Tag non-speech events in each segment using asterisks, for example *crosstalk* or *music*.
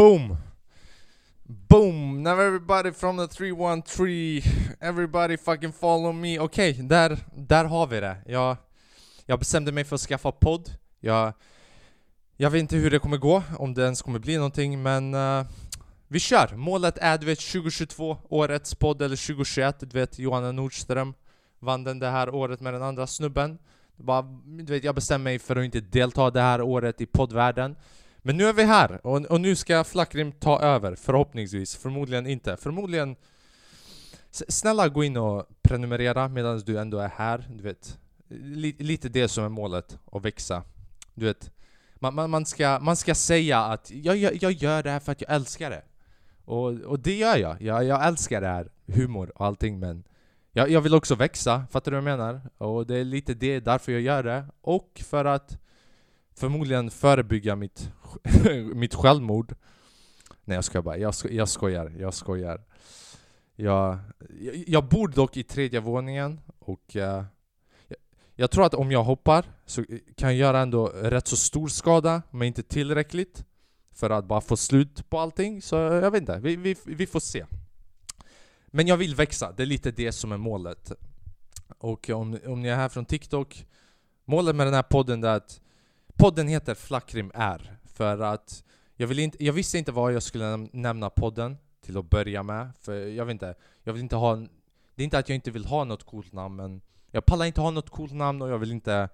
Boom! Boom! Now everybody from the 313 Everybody fucking follow me Okej, okay, där, där har vi det. Jag, jag bestämde mig för att skaffa podd. Jag, jag vet inte hur det kommer gå, om det ens kommer bli någonting, men uh, vi kör! Målet är du vet 2022, årets podd, eller 2021, du vet Johanna Nordström vann den det här året med den andra snubben. Bara, du vet, jag bestämde mig för att inte delta det här året i poddvärlden. Men nu är vi här, och, och nu ska Flackrim ta över, förhoppningsvis. Förmodligen inte. Förmodligen... Snälla gå in och prenumerera medan du ändå är här, du vet. Lite det som är målet, att växa. Du vet, man, man, man, ska, man ska säga att jag, jag, jag gör det här för att jag älskar det. Och, och det gör jag. jag. Jag älskar det här, humor och allting men jag, jag vill också växa, fattar du vad jag menar? Och det är lite det, därför jag gör det. Och för att förmodligen förebygga mitt, *laughs* mitt självmord. Nej jag skojar bara, jag, sko jag skojar, jag skojar. Jag, jag, jag bor dock i tredje våningen och uh, jag, jag, tror att om jag hoppar så kan jag göra ändå rätt så stor skada, men inte tillräckligt för att bara få slut på allting. Så jag vet inte, vi, vi, vi får se. Men jag vill växa, det är lite det som är målet. Och om, om ni är här från TikTok, målet med den här podden är att podden heter Flackrim R för att jag, vill inte, jag visste inte vad jag skulle nämna podden till att börja med, för jag vet inte, jag vill inte ha... Det är inte att jag inte vill ha något coolt namn, men jag pallar inte ha något coolt namn och jag vill inte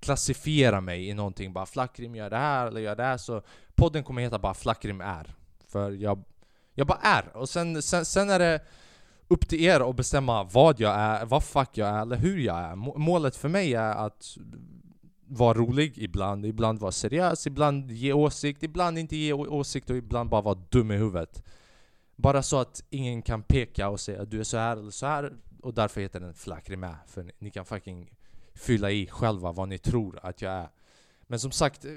klassifiera mig i någonting, bara Flackrim gör det här eller gör det här, så podden kommer heta bara Flackrim är. För jag, jag bara är, och sen, sen, sen är det upp till er att bestämma vad jag är, vad fuck jag är eller hur jag är. Målet för mig är att vara rolig ibland, ibland vara seriös, ibland ge åsikt, ibland inte ge åsikt och ibland bara vara dum i huvudet. Bara så att ingen kan peka och säga att du är så här eller så här och därför heter den Flakrimä. med. För ni kan fucking fylla i själva vad ni tror att jag är. Men som sagt, eh,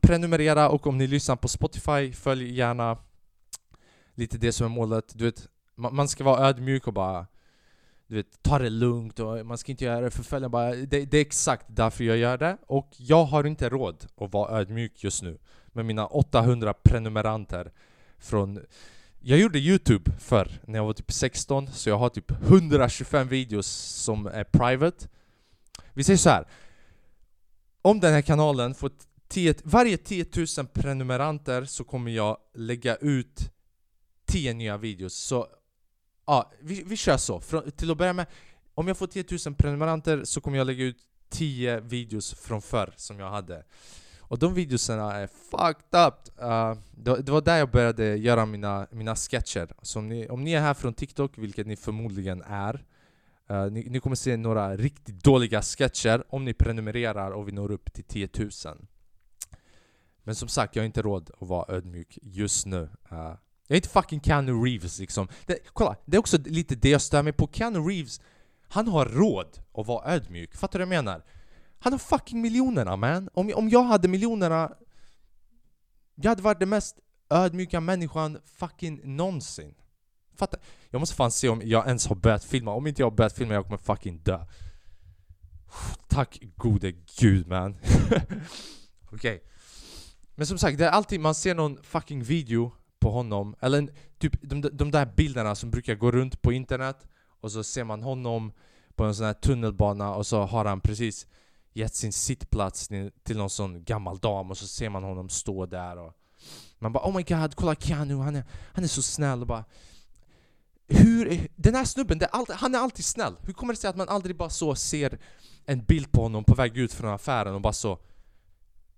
prenumerera och om ni lyssnar på Spotify, följ gärna lite det som är målet. Du vet, man, ska vara ödmjuk och bara du vet, ta det lugnt och man ska inte göra det för följande. bara det, det, är exakt därför jag gör det och jag har inte råd att vara ödmjuk just nu med mina 800 prenumeranter från jag gjorde youtube förr, när jag var typ 16 så jag har typ 125 videos som är private Vi säger så här. Om den här kanalen får 10, varje 10 000 prenumeranter så kommer jag lägga ut 10 nya videos så Ja, vi, vi kör så. Från, till att börja med, om jag får 10 000 prenumeranter så kommer jag lägga ut 10 videos från förr som jag hade. Och de videoserna är fucked up! Uh, det, det, var där jag började göra mina, mina sketcher. Så om ni, om ni är här från TikTok, vilket ni förmodligen är, uh, ni, ni, kommer se några riktigt dåliga sketcher om ni prenumererar och vi når upp till 10 000. Men som sagt, jag har inte råd att vara ödmjuk just nu. Uh, jag är inte fucking Keanu Reeves liksom. Det, kolla, det är också lite det jag stör mig på. Keanu Reeves, han har råd att vara ödmjuk. Fattar du vad jag menar? Han har fucking miljonerna man. Om, om jag hade miljonerna... Jag hade varit den mest ödmjuka människan fucking någonsin. Fattar? Jag måste fan se om jag ens har börjat filma. Om inte jag har börjat filma, jag kommer fucking dö. Tack gode gud man. *laughs* Okej. Okay. Men som sagt, det är alltid man ser någon fucking video på honom, eller typ de, de där bilderna som brukar gå runt på internet och så ser man honom på en sån här tunnelbana och så har han precis gett sin sittplats till någon sån gammal dam och så ser man honom stå där och man bara oh my god, kolla Keanu, han är, han är så snäll och bara hur, den här snubben, är alltid, han är alltid snäll. Hur kommer det sig att man aldrig bara så ser en bild på honom på väg ut från affären och bara så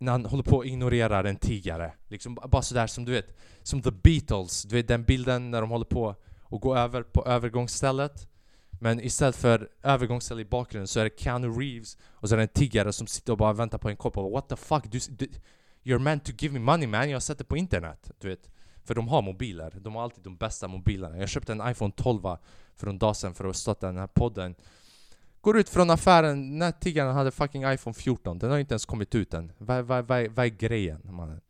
när han håller på att ignorera en tiggare. Liksom bara sådär som du vet, som The Beatles, du vet den bilden när de håller på att gå över på övergångsstället. Men istället för övergångsställe i bakgrunden så är det Keanu Reeves och så är det en tiggare som sitter och bara väntar på en kopp och What the fuck? Du, du, you're meant to give me money man, jag har sett det på internet. Du vet. För de har mobiler, de har alltid de bästa mobilerna. Jag köpte en iPhone 12 för en dag sedan för att starta den här podden. Går ut från affären när tiggaren hade fucking iPhone 14. Den har inte ens kommit ut än. Vad, va, va, va är grejen mannen?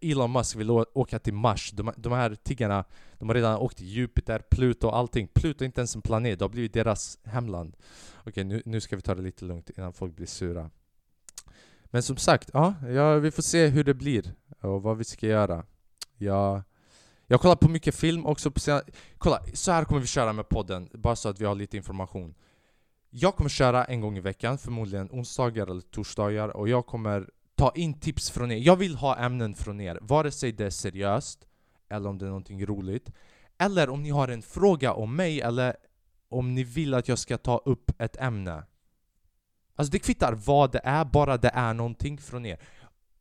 Elon Musk vill åka till Mars. De, de här tiggarna, de har redan åkt till Jupiter, Pluto och allting. Pluto är inte ens en planet, det har blivit deras hemland. Okej, nu, nu ska vi ta det lite lugnt innan folk blir sura. Men som sagt, ja, ja, vi får se hur det blir och vad vi ska göra. Jag, jag kollar på mycket film också på sena, Kolla, så här kommer vi köra med podden, bara så att vi har lite information. Jag kommer köra en gång i veckan, förmodligen onsdagar eller torsdagar, och jag kommer ta in tips från er. Jag vill ha ämnen från er, vare sig det är seriöst eller om det är någonting roligt. Eller om ni har en fråga om mig eller om ni vill att jag ska ta upp ett ämne. Alltså det kvittar vad det är, bara det är någonting från er.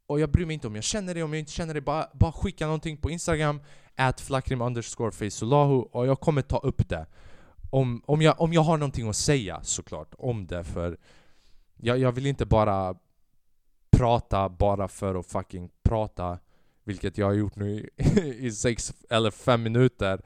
Och jag bryr mig inte om jag känner det, om jag inte känner det, bara, bara skicka någonting på Instagram, at flakrim underscore faceolahu, och jag kommer ta upp det. Om, om, jag, om jag har någonting att säga såklart om det, för jag, jag vill inte bara prata bara för att fucking prata, vilket jag har gjort nu i, *laughs* i sex eller fem minuter.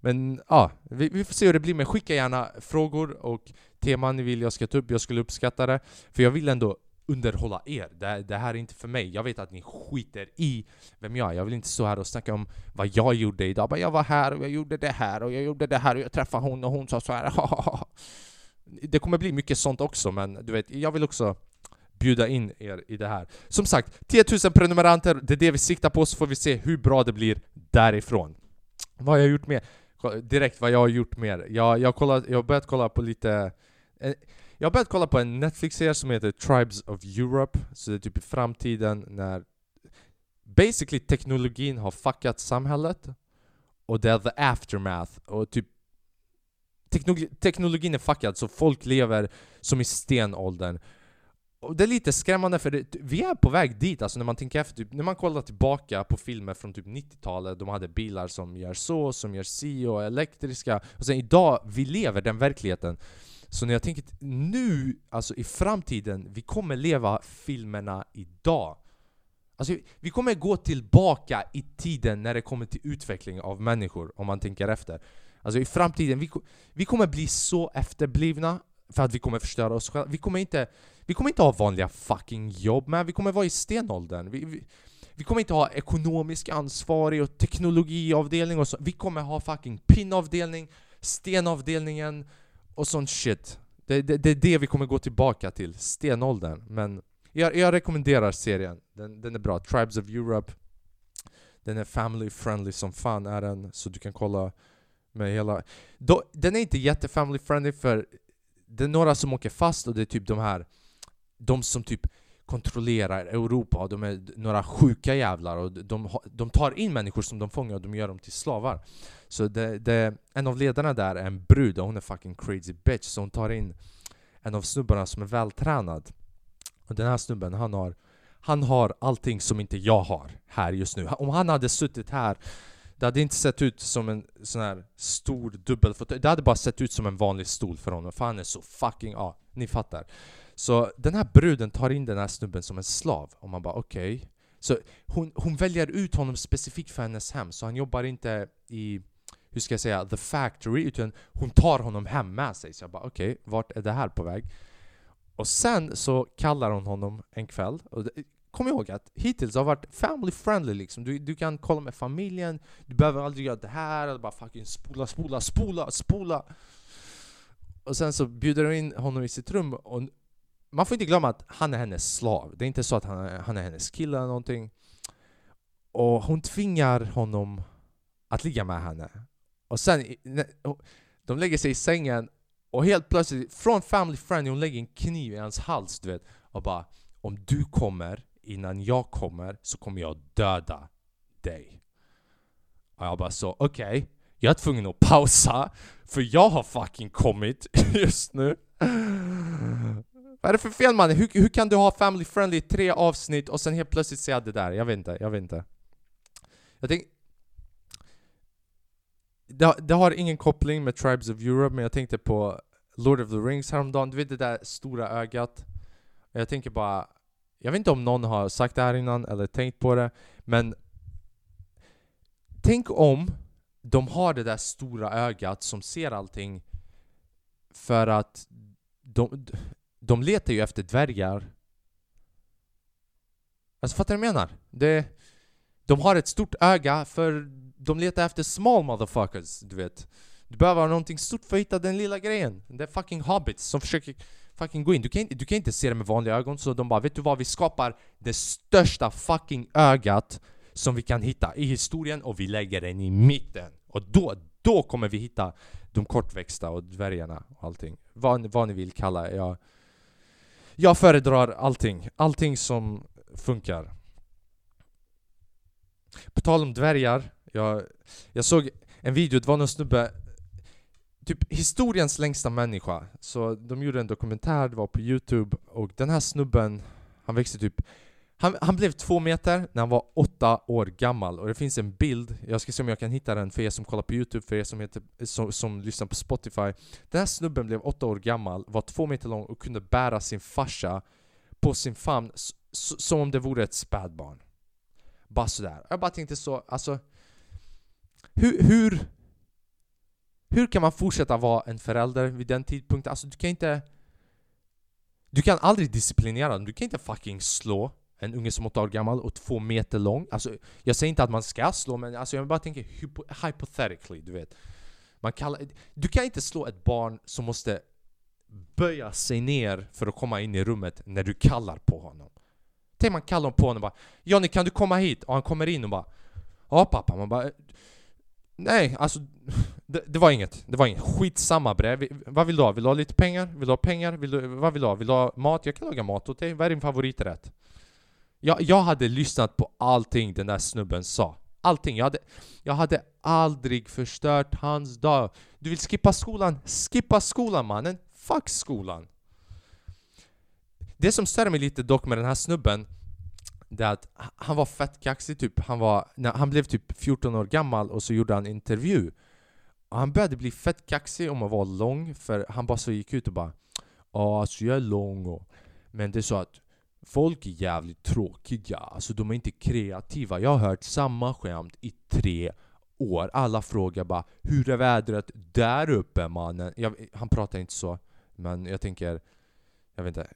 Men ja, vi, vi, får se hur det blir. Men skicka gärna frågor och teman ni vill jag ska ta upp. Jag skulle uppskatta det. För jag vill ändå underhålla er. Det, det, här är inte för mig. Jag vet att ni skiter i vem jag är. Jag vill inte stå här och snacka om vad jag gjorde idag. Bara jag var här och jag gjorde det här och jag gjorde det här och jag träffade hon och hon sa så här. *laughs* Det kommer bli mycket sånt också men du vet, jag vill också bjuda in er i det här. Som sagt, 10 000 prenumeranter, det är det vi siktar på så får vi se hur bra det blir därifrån. Vad har jag gjort mer? Direkt vad jag har gjort mer. Jag, jag, kollat, jag har börjat kolla på lite... Jag har börjat kolla på en Netflix-serie som heter Tribes of Europe, så det är typ i framtiden när basically teknologin har fuckat samhället. Och det är the aftermath. Och typ teknologi, teknologin är fuckad så folk lever som i stenåldern. Och det är lite skrämmande för det, vi är på väg dit. Alltså när man tänker efter, typ, när man kollar tillbaka på filmer från typ 90-talet, de hade bilar som gör så, som gör si och elektriska, och sen idag, vi lever den verkligheten. Så när jag tänker nu, alltså i framtiden, vi kommer leva filmerna idag. Alltså vi kommer gå tillbaka i tiden när det kommer till utveckling av människor, om man tänker efter. Alltså i framtiden, vi, vi kommer bli så efterblivna för att vi kommer förstöra oss själva. Vi kommer inte, vi kommer inte ha vanliga fucking jobb, men vi kommer vara i stenåldern. Vi, vi, vi kommer inte ha ekonomisk ansvarig och teknologiavdelning och så. Vi kommer ha fucking pinavdelning, stenavdelningen och sån shit. Det, det, det, är det vi kommer gå tillbaka till, stenåldern. Men jag, jag rekommenderar serien. Den, den är bra. Tribes of Europe. Den är family friendly som fan är den, så du kan kolla med hela... Då, den är inte jätte-family friendly för det är några som åker fast och det är typ de här De som typ kontrollerar Europa. Och de är några sjuka jävlar och de, de tar in människor som de fångar och de gör dem till slavar. Så det, det, en av ledarna där är en brud och hon är fucking crazy bitch. Så hon tar in en av snubbarna som är vältränad. Och den här snubben han har Han har allting som inte jag har här just nu. Om han hade suttit här det hade inte sett ut som en sån här stor dubbelfåtölj, det hade bara sett ut som en vanlig stol för honom, för han är så fucking, ja, ni fattar. Så den här bruden tar in den här snubben som en slav, och man bara okej. Okay. Så hon, hon väljer ut honom specifikt för hennes hem, så han jobbar inte i, hur ska jag säga, the factory, utan hon tar honom hem med sig. Så jag bara okej, okay, vart är det här på väg? Och sen så kallar hon honom en kväll, och det, kom ihåg att hittills har varit family friendly liksom. Du, du kan kolla med familjen, du behöver aldrig göra det här, eller bara fucking spola, spola, spola, spola. Och sen så bjuder hon in honom i sitt rum och man får inte glömma att han är hennes slav. Det är inte så att han är, han är hennes kille eller någonting. Och hon tvingar honom att ligga med henne. Och sen, de lägger sig i sängen och helt plötsligt, från family friend, hon lägger en kniv i hans hals du vet. Och bara Om du kommer innan jag kommer så kommer jag döda dig. Och jag bara så, okej. Okay. Jag är tvungen att pausa, för jag har fucking kommit *laughs* just nu. Vad är det för fel mannen? Hur, hur kan du ha family friendly i tre avsnitt och sen helt plötsligt säga det där? Jag vet inte, jag vet inte. Jag tänk... Det, det har ingen koppling med Tribes of Europe, men jag tänkte på Lord of the Rings häromdagen. Du vet det där stora ögat? Jag tänker bara, jag vet inte om någon har sagt det här innan eller tänkt på det, men Tänk om de har det där stora ögat som ser allting för att de, de letar ju efter dvärgar Alltså fattar du vad jag menar? Det, de har ett stort öga för de letar efter small motherfuckers, du vet Du behöver ha någonting stort för att hitta den lilla grejen Det är fucking hobbits som försöker fucking gå in. Du kan, inte, du kan inte se det med vanliga ögon, så de bara vet du vad, vi skapar det största fucking ögat som vi kan hitta i historien och vi lägger den i mitten. Och då, då kommer vi hitta de kortväxta och dvärgarna och allting. Vad, vad ni vill kalla jag, jag föredrar allting. Allting som funkar. På tal om dvärgar, jag, jag såg en video, det var någon snubbe Typ historiens längsta människa, så de gjorde en dokumentär, det var på youtube och den här snubben, han växte typ han, han, blev två meter när han var åtta år gammal. Och det finns en bild, jag ska se om jag kan hitta den för er som kollar på youtube, för er som, heter, som, som lyssnar på spotify. Den här snubben blev åtta år gammal, var två meter lång och kunde bära sin farsa på sin famn som om det vore ett spädbarn. Bara sådär, jag bara tänkte så, alltså hur, hur, hur kan man fortsätta vara en förälder vid den tidpunkten? Alltså du kan inte Du kan aldrig disciplinera dem, du kan inte fucking slå en unge som är åtta år gammal och två meter lång. Alltså, jag säger inte att man ska slå, men alltså, jag bara tänker hypo hypothetically, du vet. Man kallar, du kan inte slå ett barn som måste böja sig ner för att komma in i rummet när du kallar på honom. Tänk man kallar på honom och bara Johnny kan du komma hit? Och han kommer in och bara Ja pappa, man bara Nej, alltså det, det, var inget. Det var inget. Skitsamma bre. Vad vill du ha? Vill du ha lite pengar? Vill du ha pengar? Vill du, vad vill du ha? Vill du ha mat? Jag kan laga mat åt dig. Vad är din favoriträtt? Jag, jag hade lyssnat på allting den där snubben sa. Allting. Jag hade, jag hade aldrig förstört hans dag. Du vill skippa skolan? Skippa skolan mannen. Fuck skolan. Det som stör mig lite dock med den här snubben det är att han var fett kaxig typ. Han, var, när han blev typ 14 år gammal och så gjorde han intervju. Och han började bli fett kaxig om att vara lång för han bara så gick ut och bara ah, Ja alltså jag är lång och Men det är så att Folk är jävligt tråkiga, alltså de är inte kreativa. Jag har hört samma skämt i tre år. Alla frågar bara Hur är vädret där uppe mannen? Jag, han pratar inte så, men jag tänker Jag vet inte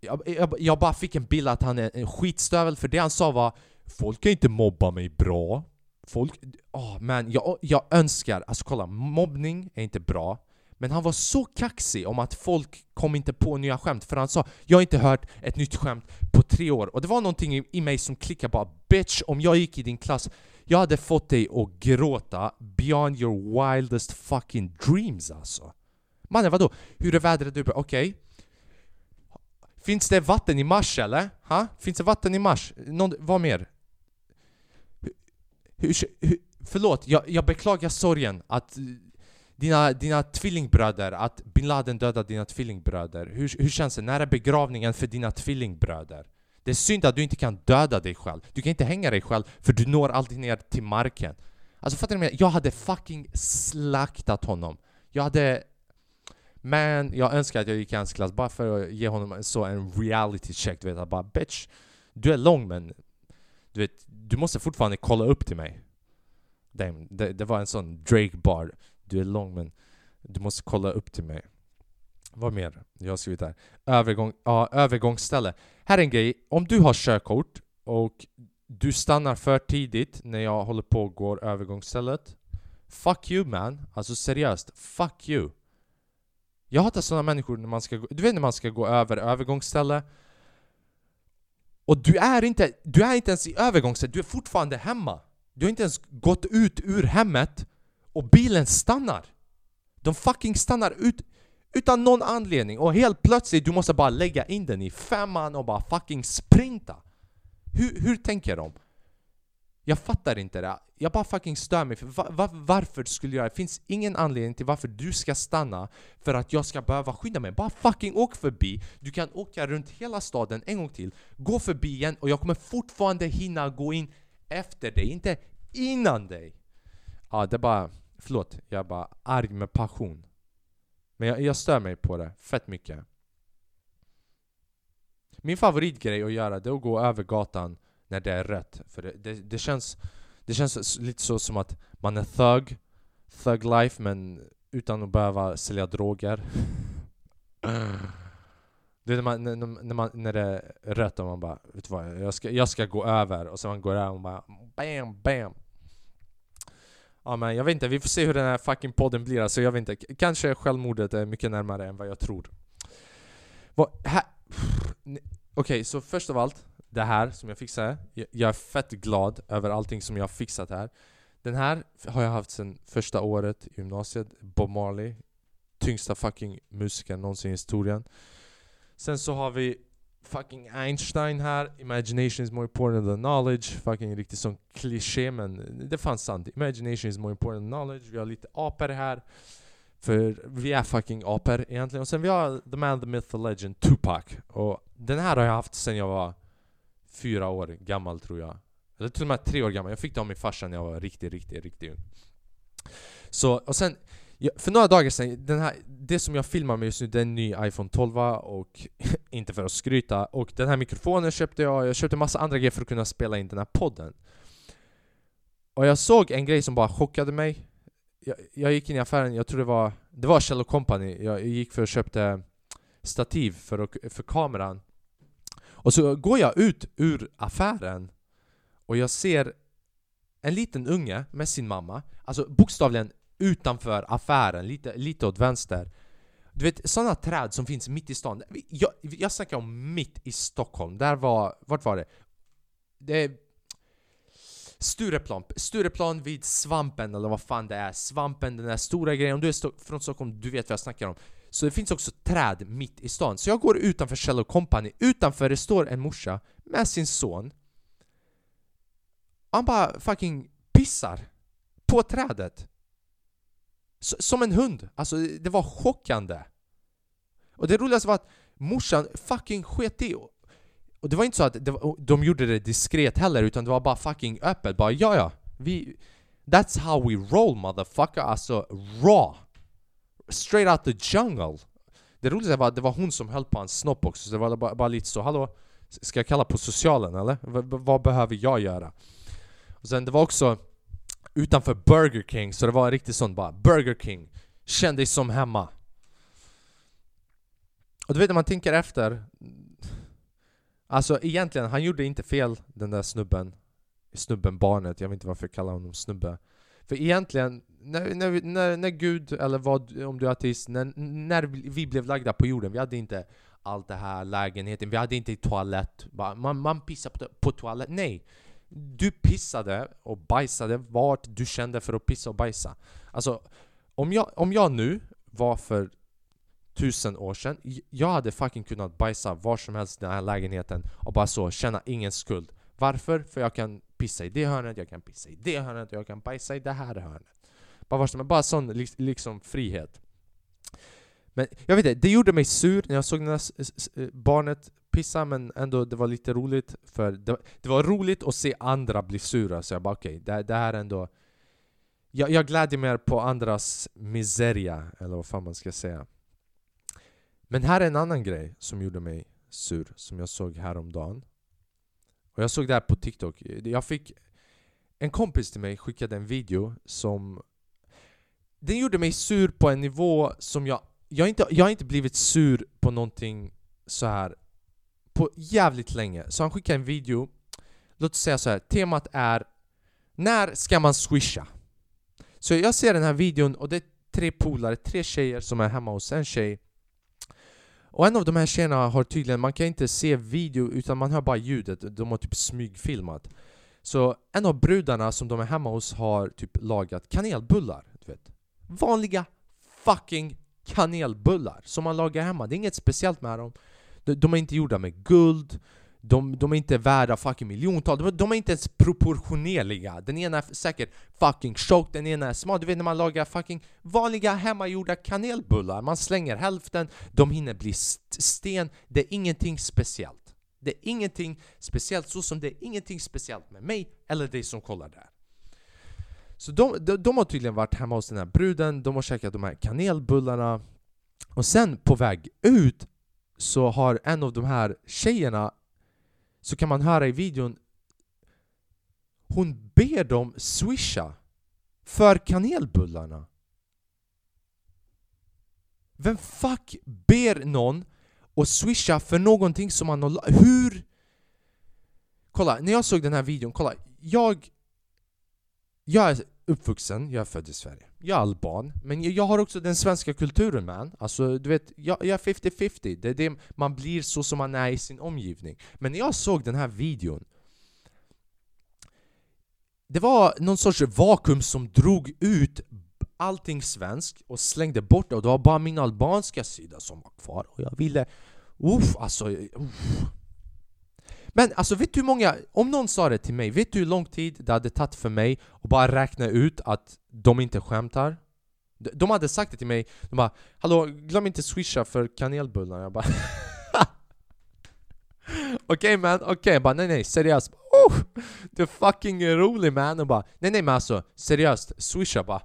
jag, jag, jag bara fick en bild att han är en skitstövel, för det han sa var Folk kan inte mobba mig bra Folk... Oh, men jag, jag önskar... Alltså kolla, mobbning är inte bra men han var så kaxig om att folk kom inte på nya skämt för han sa Jag har inte hört ett nytt skämt på tre år och det var någonting i, i mig som klickade bara Bitch, om jag gick i din klass Jag hade fått dig att gråta beyond your wildest fucking dreams alltså Mannen vadå? Hur är vädret uppe? Okej okay. Finns det vatten i Mars eller? Ha? Finns det vatten i Mars? Någon, vad mer? Hur, hur, förlåt, jag, jag beklagar sorgen att dina, dina tvillingbröder, att bin Laden dödade dina tvillingbröder. Hur, hur känns det? När är begravningen för dina tvillingbröder? Det är synd att du inte kan döda dig själv. Du kan inte hänga dig själv för du når alltid ner till marken. Alltså fattar ni? Jag hade fucking slaktat honom. Jag hade... Men jag önskar att jag gick i hans klass bara för att ge honom så en reality check. Du vet, att bara bitch, du är lång men du vet, du måste fortfarande kolla upp till mig. Damn, det, det var en sån Drake bar. Du är lång men du måste kolla upp till mig. Vad mer? Jag har skrivit här. Övergång, ja, övergångsställe. Här är en grej. Om du har körkort och du stannar för tidigt när jag håller på och går övergångsstället. Fuck you man. Alltså seriöst. Fuck you. Jag hatar sådana människor när man ska gå, Du vet när man ska gå över övergångsställe och du är inte, du är inte ens i övergångsstället, du är fortfarande hemma. Du har inte ens gått ut ur hemmet och bilen stannar. De fucking stannar ut utan någon anledning och helt plötsligt du måste bara lägga in den i femman och bara fucking sprinta. Hur, hur tänker de? Jag fattar inte det. Jag bara fucking stör mig. För va, va, varför skulle jag... Det finns ingen anledning till varför du ska stanna för att jag ska behöva skynda mig. Bara fucking åk förbi. Du kan åka runt hela staden en gång till. Gå förbi igen och jag kommer fortfarande hinna gå in efter dig, inte innan dig. Ja, det är bara... Förlåt, jag är bara arg med passion. Men jag, jag stör mig på det fett mycket. Min favoritgrej att göra det är att gå över gatan när det är rött. För det, det, det, känns, det känns lite så som att man är thug, thug life men utan att behöva sälja droger. Det är när, man, när, man, när det är rött och man bara vet du vad, jag ska, jag ska gå över och sen man går över och bara BAM BAM Ja men jag vet inte, vi får se hur den här fucking podden blir alltså, jag vet inte. Kanske självmordet är mycket närmare än vad jag tror. Okej, okay, Okej, så först av allt, det här som jag fixade. Jag är fett glad över allting som jag har fixat här. Den här har jag haft sedan första året i gymnasiet. Bob Marley. Tyngsta fucking musikern någonsin i historien. Sen så har vi fucking Einstein här. Imagination is more important than knowledge. Fucking riktigt sån kliché men det fanns sant. Imagination is more important than knowledge. Vi har lite apor här. För vi är fucking apor egentligen. Och sen vi har the man, the myth, the legend, Tupac. Och den här har jag haft sen jag var fyra år gammal tror jag. Eller till och med tre år gammal. Jag fick det av min farsa när jag var riktigt, riktigt, riktigt ung. Så, och sen för några dagar sedan, den här, det som jag filmar med just nu det är en ny iPhone 12 och *laughs* inte för att skryta, och den här mikrofonen köpte jag, jag köpte massa andra grejer för att kunna spela in den här podden. Och jag såg en grej som bara chockade mig. Jag, jag gick in i affären, jag tror det var, det var Kjell Company, jag gick för och köpte stativ för, för kameran. Och så går jag ut ur affären och jag ser en liten unge med sin mamma, alltså bokstavligen utanför affären, lite, lite åt vänster. Du vet sådana träd som finns mitt i stan. Jag, jag snackar om mitt i Stockholm. Där var, vart var det? Det Stureplan, Stureplan vid Svampen eller vad fan det är. Svampen, den där stora grejen. Om du är sto- från Stockholm, du vet vad jag snackar om. Så det finns också träd mitt i stan. Så jag går utanför Shell Company. Utanför det står en morsa med sin son. Han bara fucking pissar på trädet. Som en hund. Alltså det var chockande. Och det roligaste var att morsan fucking sket i. Och det var inte så att var, de gjorde det diskret heller utan det var bara fucking öppet. Bara ja ja, vi... That's how we roll motherfucker. Alltså raw. Straight out the jungle. Det roliga var att det var hon som höll på hans snopp också, så det var bara, bara lite så Hallå? Ska jag kalla på socialen eller? V- vad behöver jag göra? Och sen det var också utanför Burger King, så det var riktigt sånt bara Burger King, känn dig som hemma. Och du vet när man tänker efter Alltså egentligen, han gjorde inte fel den där snubben Snubben, barnet, jag vet inte varför jag kallar honom snubbe. För egentligen, när, när, när, när Gud, eller vad, om du är ateist, när, när vi blev lagda på jorden, vi hade inte allt det här, lägenheten, vi hade inte toalett. Man, man pissar på, på toalett, nej du pissade och bajsade vart du kände för att pissa och bajsa. Alltså, om jag, om jag nu var för tusen år sedan, jag hade fucking kunnat bajsa var som helst i den här lägenheten och bara så känna ingen skuld. Varför? För jag kan pissa i det hörnet, jag kan pissa i det hörnet och jag kan bajsa i det här hörnet. Bara var som helst, bara sån liksom frihet. Men jag vet inte, det gjorde mig sur när jag såg det där barnet pissa men ändå det var lite roligt för det, det var roligt att se andra bli sura så jag bara okej, det, det här är ändå jag, jag glädjer mig på andras miseria, eller vad fan man ska säga. Men här är en annan grej som gjorde mig sur, som jag såg häromdagen. Och jag såg det här på TikTok, jag fick En kompis till mig skickade en video som Den gjorde mig sur på en nivå som jag Jag har inte, jag har inte blivit sur på någonting så här på jävligt länge. Så han skickade en video, låt oss säga så här. temat är När ska man swisha? Så jag ser den här videon och det är tre polare, tre tjejer som är hemma hos en tjej och en av de här tjejerna har tydligen, man kan inte se video utan man hör bara ljudet, de har typ smygfilmat Så en av brudarna som de är hemma hos har typ lagat kanelbullar, du vet Vanliga fucking kanelbullar som man lagar hemma, det är inget speciellt med dem de, de är inte gjorda med guld, de, de är inte värda fucking miljontals, de, de är inte ens proportionerliga. Den ena är säkert fucking tjock, den ena är smal. Du vet när man lagar fucking vanliga hemmagjorda kanelbullar. Man slänger hälften, de hinner bli st- sten. Det är ingenting speciellt. Det är ingenting speciellt så som det är ingenting speciellt med mig eller dig som kollar där. Så de, de, de har tydligen varit hemma hos den här bruden, de har käkat de här kanelbullarna. Och sen på väg ut så har en av de här tjejerna så kan man höra i videon hon ber dem swisha för kanelbullarna. Vem fuck ber någon att swisha för någonting som man har... Hur? Kolla, när jag såg den här videon, kolla. Jag... Jag är uppvuxen, jag är född i Sverige. Jag är alban, men jag har också den svenska kulturen man. Alltså du vet, jag, jag är 50-50. Det är det man blir så som man är i sin omgivning. Men när jag såg den här videon det var någon sorts vakuum som drog ut allting svenskt och slängde bort det och det var bara min albanska sida som var kvar och jag ville... Uff, alltså... Uff. Men alltså vet du hur många, om någon sa det till mig, vet du hur lång tid det hade tagit för mig att bara räkna ut att de inte skämtar? De hade sagt det till mig, de bara 'Hallå, glöm inte swisha för kanelbullarna' Jag bara *laughs* Okej okay, man, okej, okay. bara nej nej, seriöst oh, Du är fucking rolig man! Och bara nej nej men alltså, seriöst, swisha bara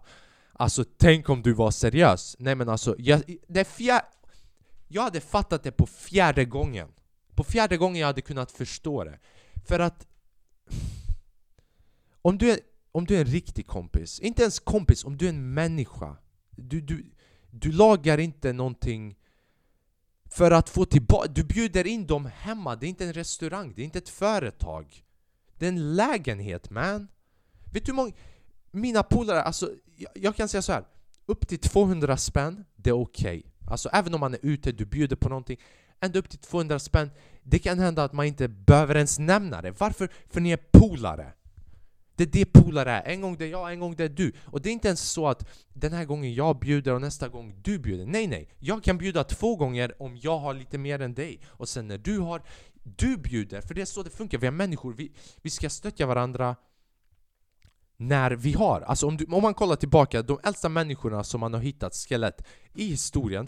Alltså tänk om du var seriös! Nej men alltså, jag, det är fjär... Jag hade fattat det på fjärde gången på fjärde gången jag hade kunnat förstå det. För att... Om du är, om du är en riktig kompis, inte ens kompis, om du är en människa. Du, du, du lagar inte någonting för att få tillbaka... Du bjuder in dem hemma, det är inte en restaurang, det är inte ett företag. Det är en lägenhet man. Vet du hur många... Mina polare, alltså jag, jag, kan säga så här. Upp till 200 spänn, det är okej. Okay. Alltså även om man är ute, du bjuder på någonting ända upp till 200 spänn. Det kan hända att man inte behöver ens nämna det. Varför? För ni är polare. Det är det polare är. En gång det är jag, en gång det är du. Och det är inte ens så att den här gången jag bjuder och nästa gång du bjuder. Nej, nej. Jag kan bjuda två gånger om jag har lite mer än dig. Och sen när du har, du bjuder. För det är så det funkar. Vi är människor. Vi, vi ska stötta varandra när vi har. Alltså om, du, om man kollar tillbaka, de äldsta människorna som man har hittat skelett i historien.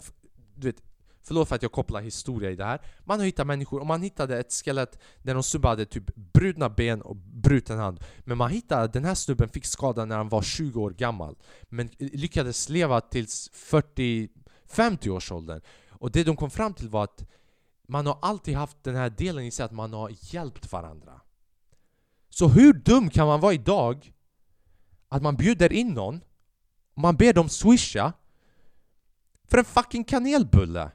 Du vet, Förlåt för att jag kopplar historia i det här. Man har hittat människor, och man hittade ett skelett där någon snubbe hade typ brutna ben och bruten hand. Men man hittade att den här snubben fick skada när han var 20 år gammal. Men lyckades leva tills 40-50 års åldern. Och det de kom fram till var att man har alltid haft den här delen i sig att man har hjälpt varandra. Så hur dum kan man vara idag att man bjuder in någon, man ber dem swisha för en fucking kanelbulle?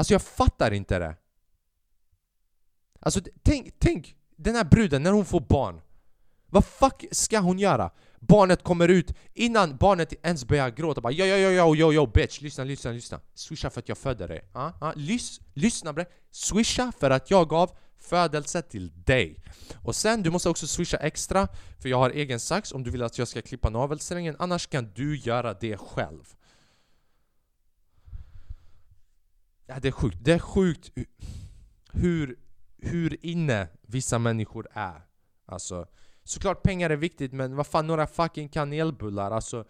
Alltså jag fattar inte det. Alltså tänk, tänk den här bruden när hon får barn. Vad fuck ska hon göra? Barnet kommer ut innan barnet ens börjar gråta bara yo yo yo yo yo yo bitch lyssna lyssna lyssna Swisha för att jag födde dig uh, uh. lys, Lyssna bre Swisha för att jag gav födelse till dig Och sen du måste också swisha extra För jag har egen sax om du vill att jag ska klippa navelsträngen Annars kan du göra det själv Ja, det är sjukt. Det är sjukt hur, hur inne vissa människor är. Alltså, såklart pengar är viktigt men vad fan, några fucking kanelbullar alltså.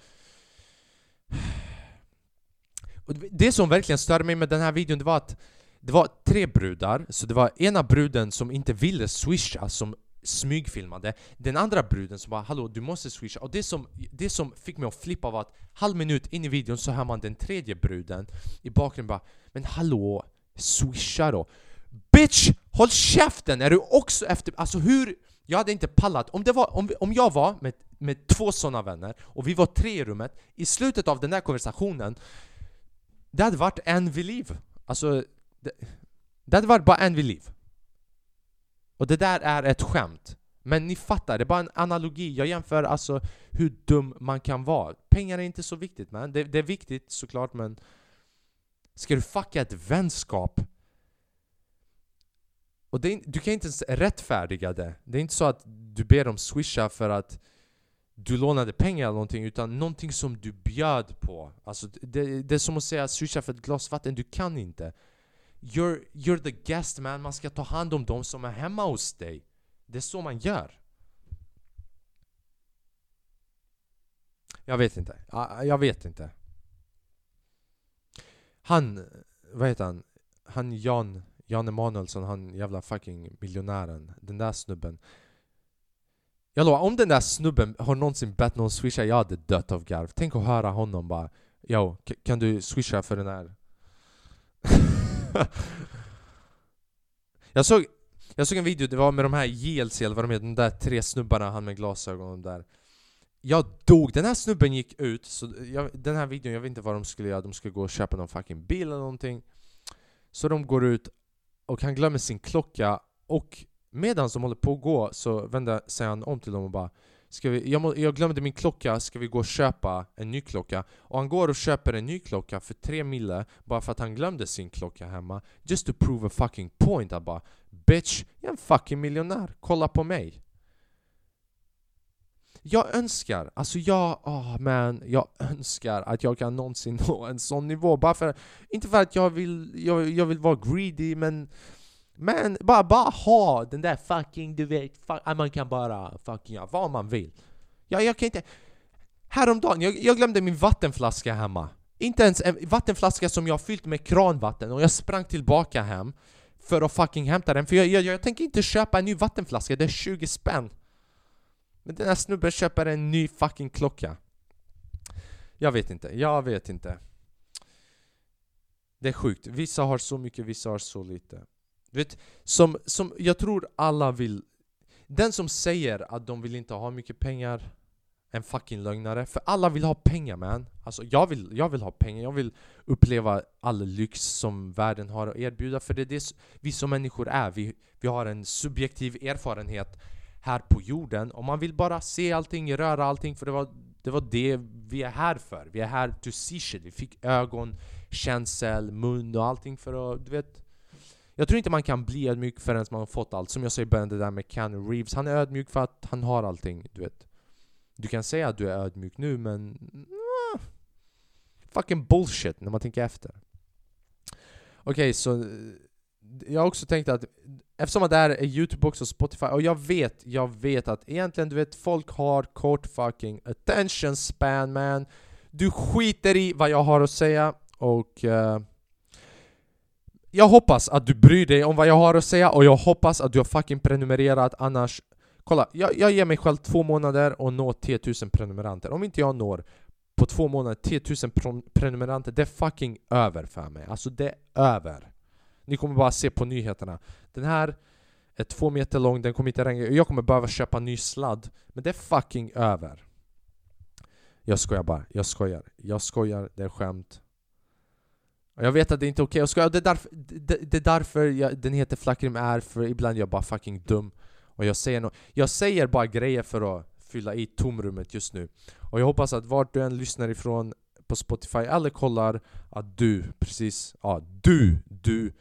Och det som verkligen störde mig med den här videon det var att det var tre brudar, så det var ena bruden som inte ville swisha som smygfilmade Den andra bruden som bara 'Hallå, du måste swisha' Och det som, det som fick mig att flippa var att halv minut in i videon så hör man den tredje bruden i bakgrunden bara 'Men hallå, swisha då' Bitch! Håll käften! Är du också efter... Alltså hur... Jag hade inte pallat. Om, det var, om, om jag var med, med två sådana vänner och vi var tre i rummet, i slutet av den där konversationen Det hade varit en vid liv. Alltså... Det, det hade varit bara en vid liv. Och det där är ett skämt. Men ni fattar, det är bara en analogi. Jag jämför alltså hur dum man kan vara. Pengar är inte så viktigt man. Det, det är viktigt såklart men... Ska du fucka ett vänskap? Och det, du kan inte ens rättfärdiga det. Det är inte så att du ber dem swisha för att du lånade pengar eller någonting utan någonting som du bjöd på. Alltså det, det är som att säga swisha för ett glas vatten, du kan inte. You're, you're the guest man, man ska ta hand om de som är hemma hos dig. Det är så man gör. Jag vet inte. Jag vet inte. Han, vad heter han? Han Jan, Jan Emanuelsson, han jävla fucking miljonären. Den där snubben. Jag lovar, om den där snubben har någonsin bett någon swisha, jag hade dött av garv. Tänk att höra honom bara Yo, kan du swisha för den här *laughs* *laughs* jag, såg, jag såg en video, det var med de här JLC eller vad de heter, de där tre snubbarna, han med glasögon där. Jag dog! Den här snubben gick ut, så jag, den här videon, jag vet inte vad de skulle göra, de skulle gå och köpa någon fucking bil eller någonting. Så de går ut och han glömmer sin klocka och medan de håller på att gå så vänder sig han om till dem och bara ska vi, jag, må, jag glömde min klocka, ska vi gå och köpa en ny klocka? Och han går och köper en ny klocka för tre mille bara för att han glömde sin klocka hemma. Just to prove a fucking point, jag bara Bitch, jag är en fucking miljonär, kolla på mig. Jag önskar, alltså jag, oh man, jag önskar att jag kan någonsin *laughs* nå en sån nivå. Bara för, inte för att jag vill, jag, jag vill vara greedy men men bara, bara ha den där fucking, du vet, fuck, man kan bara fucking göra vad man vill. Jag, jag kan inte... Häromdagen, jag, jag glömde min vattenflaska hemma. Inte ens en vattenflaska som jag har fyllt med kranvatten och jag sprang tillbaka hem för att fucking hämta den, för jag, jag, jag tänker inte köpa en ny vattenflaska, det är 20 spänn. Men den här snubben köper en ny fucking klocka. Jag vet inte, jag vet inte. Det är sjukt, vissa har så mycket, vissa har så lite. Du vet, som, som jag tror alla vill Den som säger att de vill inte ha mycket pengar En fucking lögnare, för alla vill ha pengar man. Alltså jag vill, jag vill ha pengar, jag vill uppleva all lyx som världen har att erbjuda. För det är det vi som människor är, vi, vi har en subjektiv erfarenhet här på jorden. Och man vill bara se allting, röra allting för det var det, var det vi är här för. Vi är här to see shit. Vi fick ögon, känsel, mun och allting för att, du vet jag tror inte man kan bli ödmjuk förrän man har fått allt. Som jag sa i början, det där med Keanu Reeves. Han är ödmjuk för att han har allting, du vet Du kan säga att du är ödmjuk nu men... Nah, fucking bullshit när man tänker efter Okej, okay, så eh, jag har också tänkt att Eftersom att det här är youtube också, spotify, och jag vet, jag vet att egentligen du vet folk har kort fucking attention span man Du skiter i vad jag har att säga och uh, jag hoppas att du bryr dig om vad jag har att säga och jag hoppas att du har fucking prenumererat annars Kolla, jag, jag ger mig själv två månader och når 10 000 prenumeranter Om inte jag når på två månader 10 000 prenumeranter, det är fucking över för mig Alltså det är över ni kommer bara se på nyheterna. Den här är två meter lång, den kommer inte regna. Jag kommer behöva köpa ny sladd. Men det är fucking över. Jag skojar bara, jag skojar. Jag skojar, det är skämt. Jag vet att det inte är okej okay. det är därför, det, det är därför jag, den heter Flackrim är, för ibland är jag bara fucking dum. Och jag säger, no jag säger bara grejer för att fylla i tomrummet just nu. Och jag hoppas att vart du än lyssnar ifrån på Spotify eller kollar att du, precis, ja du, du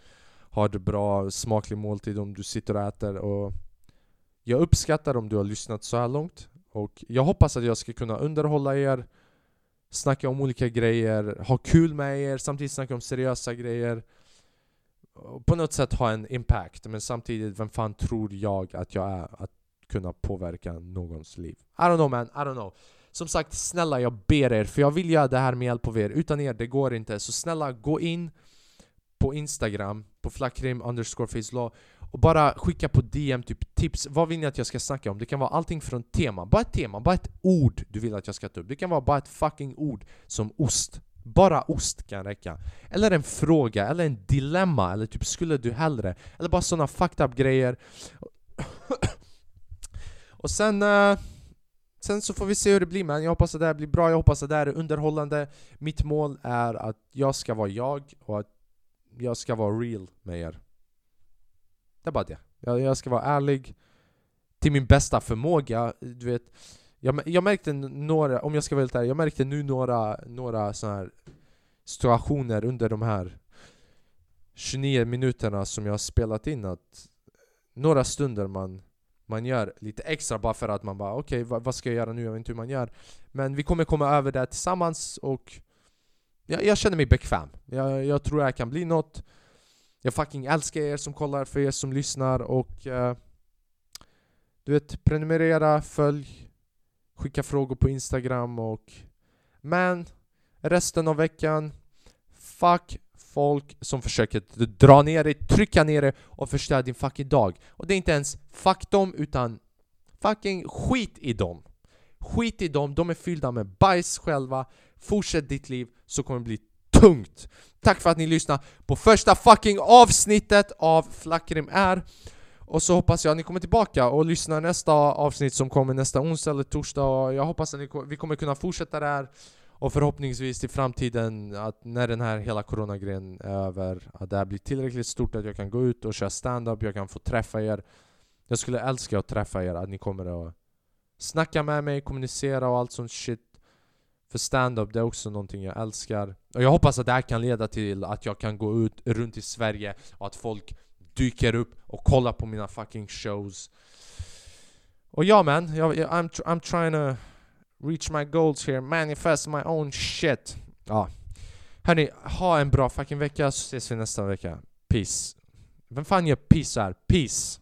har det bra, smaklig måltid om du sitter och äter och jag uppskattar om du har lyssnat så här långt och jag hoppas att jag ska kunna underhålla er Snacka om olika grejer, ha kul med er, samtidigt snacka om seriösa grejer. På något sätt ha en impact, men samtidigt, vem fan tror jag att jag är att kunna påverka någons liv? I don't know man, I don't know. Som sagt, snälla jag ber er, för jag vill göra det här med hjälp av er. Utan er, det går inte, så snälla gå in på Instagram, på flackrim underscore facelaw och bara skicka på DM typ tips, vad vill ni att jag ska snacka om? Det kan vara allting från tema, bara ett tema, bara ett ord du vill att jag ska ta upp. Det kan vara bara ett fucking ord som ost. Bara ost kan räcka. Eller en fråga, eller en dilemma, eller typ skulle du hellre? Eller bara såna fucked up grejer. *coughs* Och sen... Uh, sen så får vi se hur det blir men jag hoppas att det här blir bra, jag hoppas att det här är underhållande. Mitt mål är att jag ska vara jag och att jag ska vara real med er. Det är bara det. Jag, jag ska vara ärlig till min bästa förmåga. Du vet, jag, jag märkte några, om jag ska vara helt ärlig, jag märkte nu några, några sådana här situationer under de här 29 minuterna som jag har spelat in att några stunder man, man gör lite extra bara för att man bara okej, okay, vad, ska jag göra nu? Jag vet inte hur man gör. Men vi kommer komma över det tillsammans och jag, jag känner mig bekväm. Jag, jag tror här kan bli något. Jag fucking älskar er som kollar, för er som lyssnar och uh, Du vet, prenumerera, följ Skicka frågor på Instagram och Men resten av veckan Fuck folk som försöker dra ner dig, trycka ner dig och förstöra din fucking dag. Och det är inte ens fuck dem utan fucking skit i dem. Skit i dem, de är fyllda med bajs själva Fortsätt ditt liv så kommer det bli tungt Tack för att ni lyssnade på första fucking avsnittet av Flackrim är. Och så hoppas jag att ni kommer tillbaka och lyssnar nästa avsnitt som kommer nästa onsdag eller torsdag. Och jag hoppas att ni, vi kommer kunna fortsätta det här och förhoppningsvis i framtiden att när den här hela coronagrejen är över att det här blir tillräckligt stort att jag kan gå ut och köra stand-up, jag kan få träffa er. Jag skulle älska att träffa er, att ni kommer att Snacka med mig, kommunicera och allt sånt shit. För stand-up, det är också någonting jag älskar. Och jag hoppas att det här kan leda till att jag kan gå ut runt i Sverige och att folk dyker upp och kollar på mina fucking shows. Och ja man, jag, jag, I'm, tr I'm trying to reach my goals here, manifest my own shit. Ja. Hörni, ha en bra fucking vecka så ses vi nästa vecka. Peace. Vem fan gör peace här? Peace!